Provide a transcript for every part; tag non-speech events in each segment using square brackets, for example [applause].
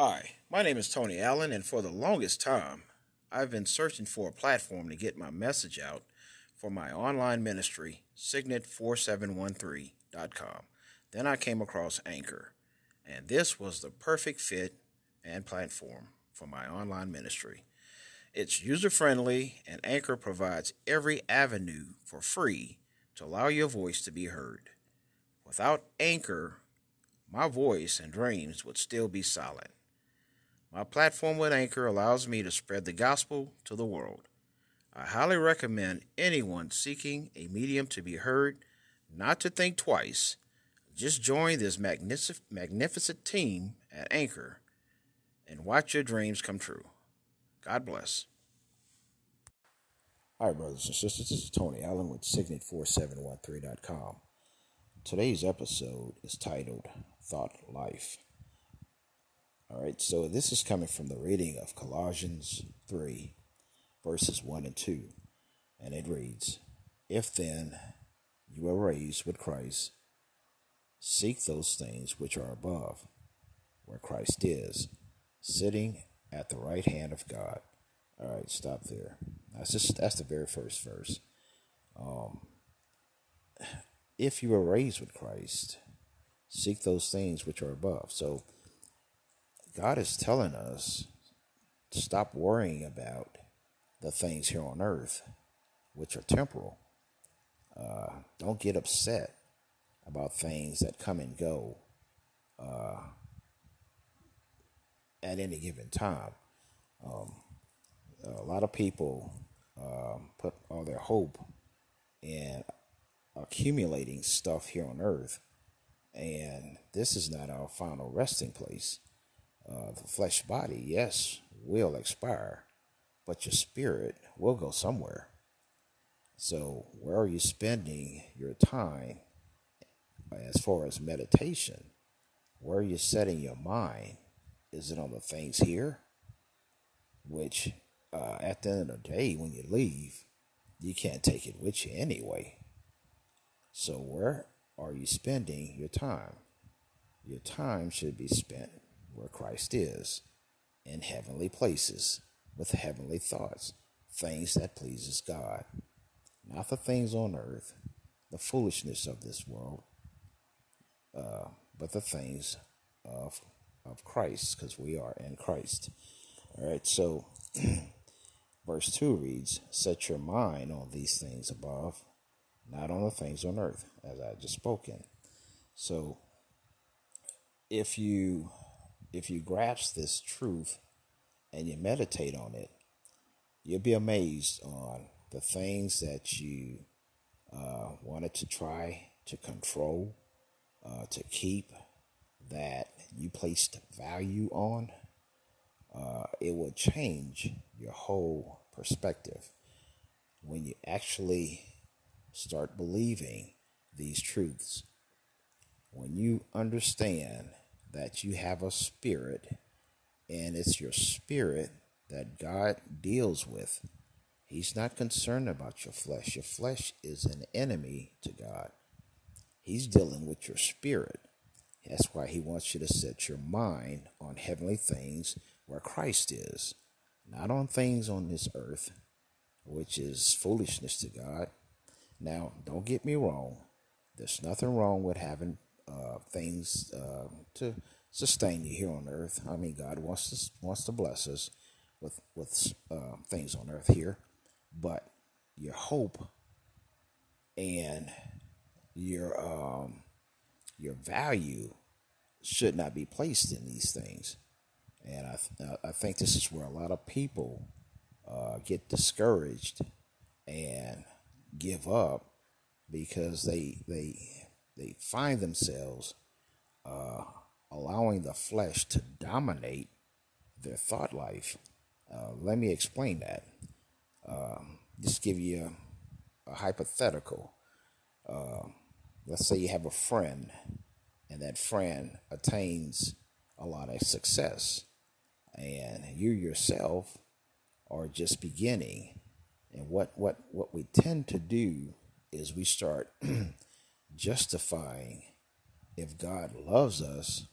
Hi, my name is Tony Allen, and for the longest time, I've been searching for a platform to get my message out for my online ministry, Signet4713.com. Then I came across Anchor, and this was the perfect fit and platform for my online ministry. It's user friendly, and Anchor provides every avenue for free to allow your voice to be heard. Without Anchor, my voice and dreams would still be silent. My platform with Anchor allows me to spread the gospel to the world. I highly recommend anyone seeking a medium to be heard not to think twice. Just join this magnific- magnificent team at Anchor and watch your dreams come true. God bless. Hi, brothers and sisters. This is Tony Allen with Signet4713.com. Today's episode is titled Thought Life. All right, so this is coming from the reading of Colossians 3, verses 1 and 2. And it reads If then you are raised with Christ, seek those things which are above, where Christ is, sitting at the right hand of God. All right, stop there. That's just that's the very first verse. Um, if you were raised with Christ, seek those things which are above. So God is telling us to stop worrying about the things here on earth, which are temporal. Uh, don't get upset about things that come and go uh, at any given time. Um, a lot of people um, put all their hope in accumulating stuff here on earth, and this is not our final resting place uh, the flesh body, yes, will expire, but your spirit will go somewhere. So, where are you spending your time as far as meditation? Where are you setting your mind? Is it on the things here? Which, uh, at the end of the day, when you leave, you can't take it with you anyway. So, where are you spending your time? Your time should be spent where Christ is, in heavenly places, with heavenly thoughts, things that pleases God, not the things on earth, the foolishness of this world, uh, but the things of of Christ, because we are in Christ. All right, so [clears throat] verse 2 reads, Set your mind on these things above, not on the things on earth, as I just spoken. So if you if you grasp this truth and you meditate on it, you'll be amazed on the things that you uh, wanted to try to control, uh, to keep, that you placed value on. Uh, it will change your whole perspective when you actually start believing these truths. When you understand that you have a spirit, and it's your spirit that God deals with. He's not concerned about your flesh. Your flesh is an enemy to God. He's dealing with your spirit. That's why he wants you to set your mind on heavenly things where Christ is, not on things on this earth, which is foolishness to God. Now, don't get me wrong. There's nothing wrong with having uh, things uh, to sustain you here on earth. I mean, God wants to wants to bless us with with uh, things on earth here, but your hope and your um, your value should not be placed in these things. And I th- I think this is where a lot of people uh, get discouraged and give up because they they they find themselves uh, allowing the flesh to dominate their thought life. Uh, let me explain that. Um, just give you a, a hypothetical. Uh, let's say you have a friend, and that friend attains a lot of success, and you yourself are just beginning. And what, what, what we tend to do is we start [clears throat] justifying if God loves us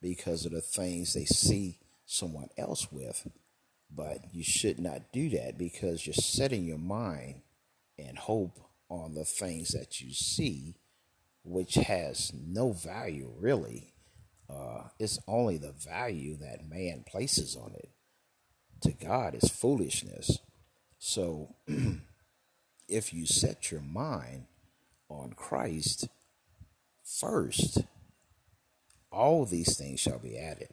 because of the things they see someone else with. But you should not do that because you're setting your mind and hope on the things that you see, which has no value really. Uh, it's only the value that man places on it. To God is foolishness. So [clears throat] if you set your mind on Christ first, all these things shall be added.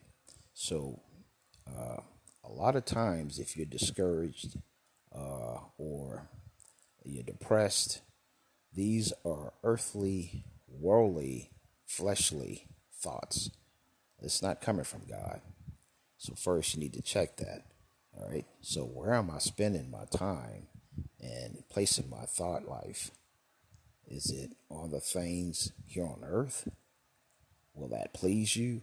So, uh, a lot of times, if you're discouraged uh, or you're depressed, these are earthly, worldly, fleshly thoughts. It's not coming from God. So, first, you need to check that. All right. So, where am I spending my time and placing my thought life? Is it on the things here on earth? Will that please you?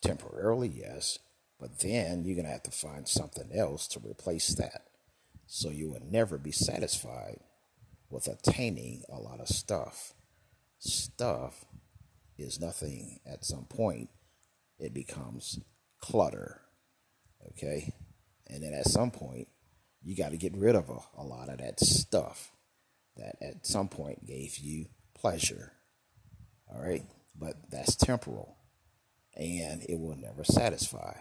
Temporarily, yes. But then you're going to have to find something else to replace that. So you will never be satisfied with attaining a lot of stuff. Stuff is nothing at some point, it becomes clutter. Okay? And then at some point, you got to get rid of a, a lot of that stuff that at some point gave you pleasure. All right? But that's temporal and it will never satisfy.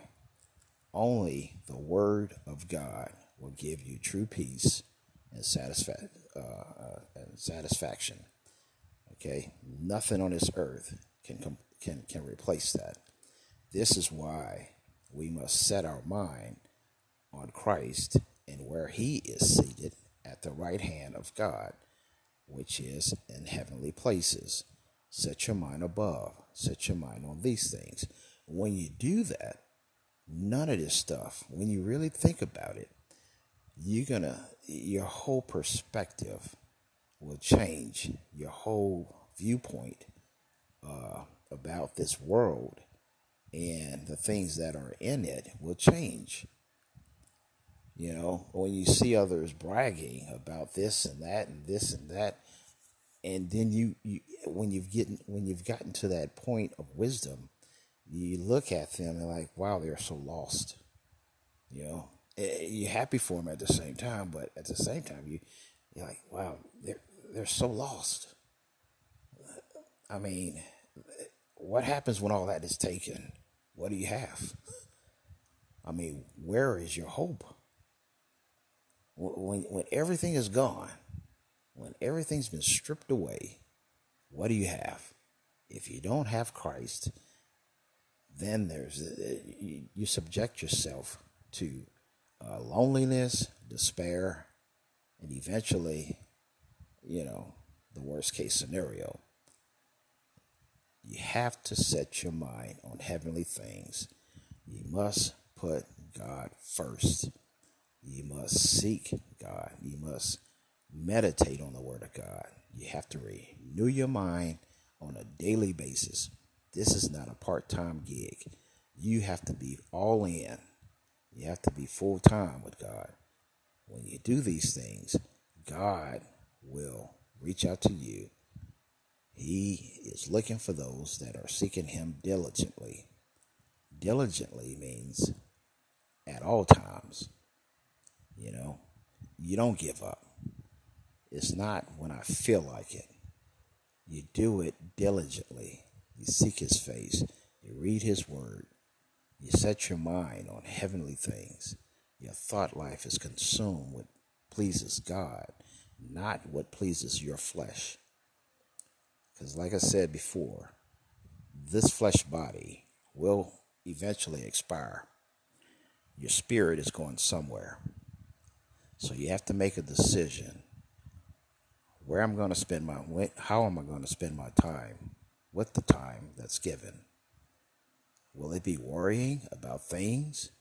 Only the Word of God will give you true peace and, satisfa- uh, uh, and satisfaction. Okay? Nothing on this earth can, com- can, can replace that. This is why we must set our mind on Christ and where He is seated at the right hand of God which is in heavenly places. Set your mind above. Set your mind on these things. When you do that, none of this stuff, when you really think about it, you're gonna, your whole perspective will change. Your whole viewpoint uh, about this world and the things that are in it will change. You know, when you see others bragging about this and that and this and that, and then you, you when you've gotten when you've gotten to that point of wisdom, you look at them and like, wow, they're so lost. You know, you're happy for them at the same time, but at the same time, you you're like, wow, they're they're so lost. I mean, what happens when all that is taken? What do you have? I mean, where is your hope? When when everything is gone, when everything's been stripped away, what do you have? If you don't have Christ, then there's uh, you, subject yourself to uh, loneliness, despair, and eventually, you know, the worst case scenario. You have to set your mind on heavenly things. You must put God first. You must seek God. You must meditate on the Word of God. You have to renew your mind on a daily basis. This is not a part time gig. You have to be all in, you have to be full time with God. When you do these things, God will reach out to you. He is looking for those that are seeking Him diligently. Diligently means at all times you know, you don't give up. It's not when I feel like it. You do it diligently. You seek His face. You read His word. You set your mind on heavenly things. Your thought life is consumed with pleases God, not what pleases your flesh. Because, like I said before, this flesh body will eventually expire. Your spirit is going somewhere. So you have to make a decision where I'm going to spend my how am I going to spend my time with the time that's given. Will it be worrying about things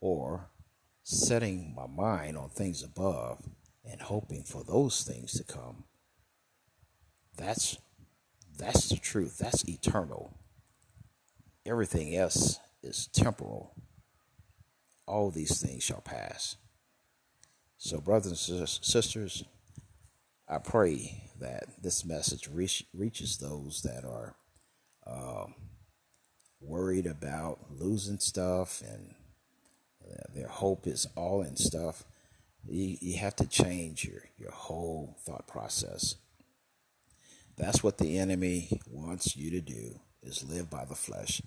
or setting my mind on things above and hoping for those things to come? That's that's the truth. That's eternal. Everything else is temporal. All these things shall pass. So, brothers and sisters, I pray that this message reach, reaches those that are um, worried about losing stuff and their hope is all in stuff, you, you have to change your, your whole thought process. That's what the enemy wants you to do is live by the flesh.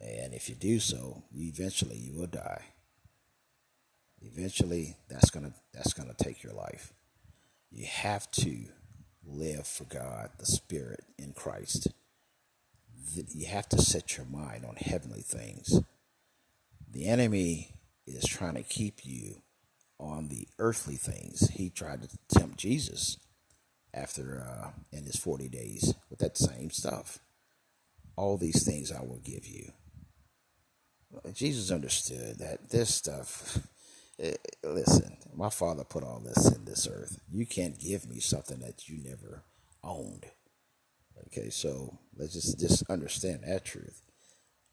And if you do so, eventually you will die. Eventually that's gonna that's gonna take your life. You have to live for God, the Spirit in Christ. You have to set your mind on heavenly things. The enemy is trying to keep you on the earthly things. He tried to tempt Jesus after uh, in his 40 days with that same stuff. All these things I will give you. Jesus understood that this stuff, eh, listen, my father put all this in this earth. You can't give me something that you never owned. Okay, so let's just, just understand that truth.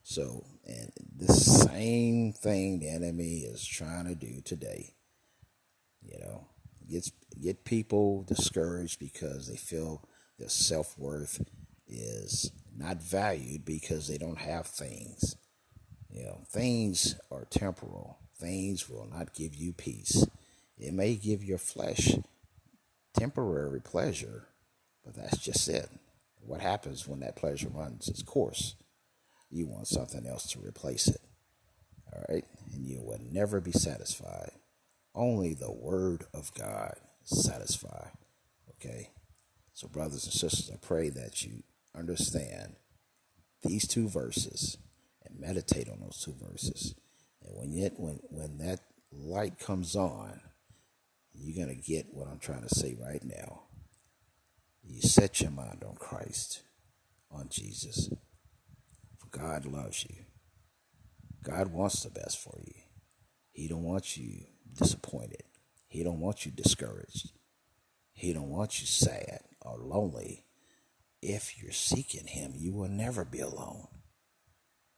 So, and the same thing the enemy is trying to do today. You know, gets get people discouraged because they feel their self worth is not valued because they don't have things. You know, things are temporal. Things will not give you peace. It may give your flesh temporary pleasure, but that's just it. What happens when that pleasure runs its course? You want something else to replace it. All right? And you will never be satisfied. Only the Word of God satisfy. Okay? So, brothers and sisters, I pray that you understand these two verses and meditate on those two verses. And when yet when when that light comes on, you're gonna get what I'm trying to say right now. You set your mind on Christ, on Jesus. For God loves you. God wants the best for you. He don't want you disappointed. He don't want you discouraged. He don't want you sad or lonely. If you're seeking him, you will never be alone.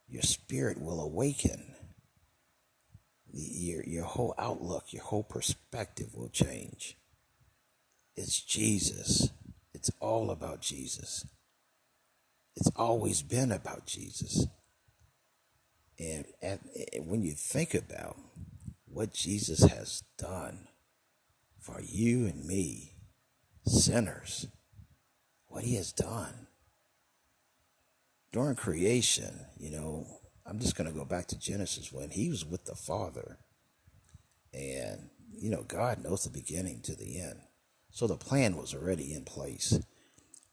Your spirit will awaken. Your, your whole outlook, your whole perspective will change. It's Jesus. It's all about Jesus. It's always been about Jesus. And at, when you think about what Jesus has done for you and me, sinners, what he has done during creation, you know, I'm just going to go back to Genesis when he was with the Father. And, you know, God knows the beginning to the end. So the plan was already in place.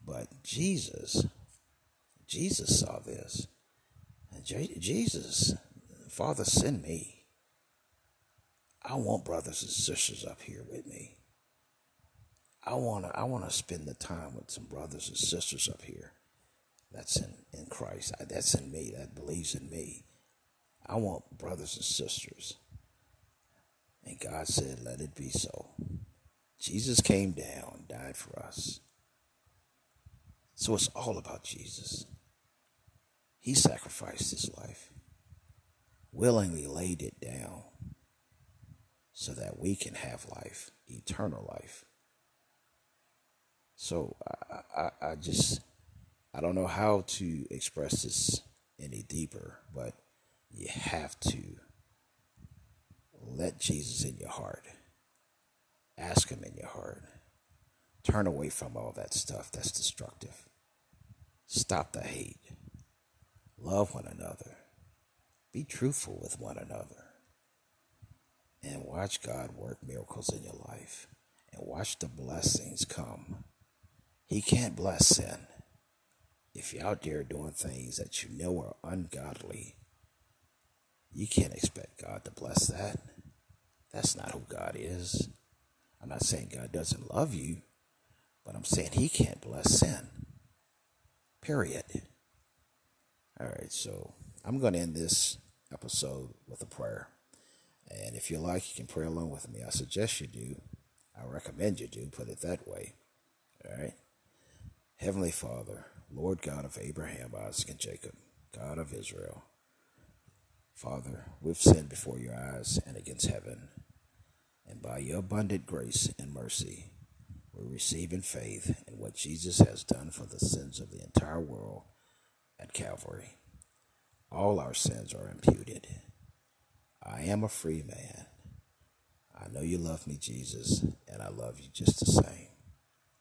But Jesus Jesus saw this. Jesus, Father, send me. I want brothers and sisters up here with me. I want to I want to spend the time with some brothers and sisters up here. That's in, in Christ. That's in me. That believes in me. I want brothers and sisters. And God said, let it be so. Jesus came down, died for us. So it's all about Jesus. He sacrificed his life, willingly laid it down so that we can have life, eternal life. So I, I, I just, I don't know how to express this any deeper, but you have to let Jesus in your heart. Ask him in your heart. Turn away from all that stuff that's destructive. Stop the hate. Love one another. Be truthful with one another. And watch God work miracles in your life. And watch the blessings come. He can't bless sin. If you're out there doing things that you know are ungodly, you can't expect God to bless that. That's not who God is. I'm not saying God doesn't love you, but I'm saying He can't bless sin. Period. All right, so I'm going to end this episode with a prayer. And if you like, you can pray along with me. I suggest you do. I recommend you do, put it that way. All right. Heavenly Father, Lord God of Abraham, Isaac, and Jacob, God of Israel. Father, we've sinned before your eyes and against heaven. And by your abundant grace and mercy, we receive in faith in what Jesus has done for the sins of the entire world at Calvary. all our sins are imputed. I am a free man. I know you love me, Jesus, and I love you just the same.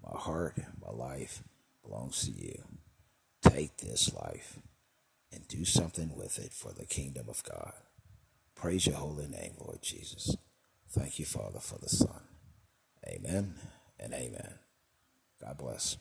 My heart, my life belongs to you. Take this life and do something with it for the kingdom of God. Praise your holy name, Lord Jesus. Thank you, Father, for the Son. Amen and amen. God bless.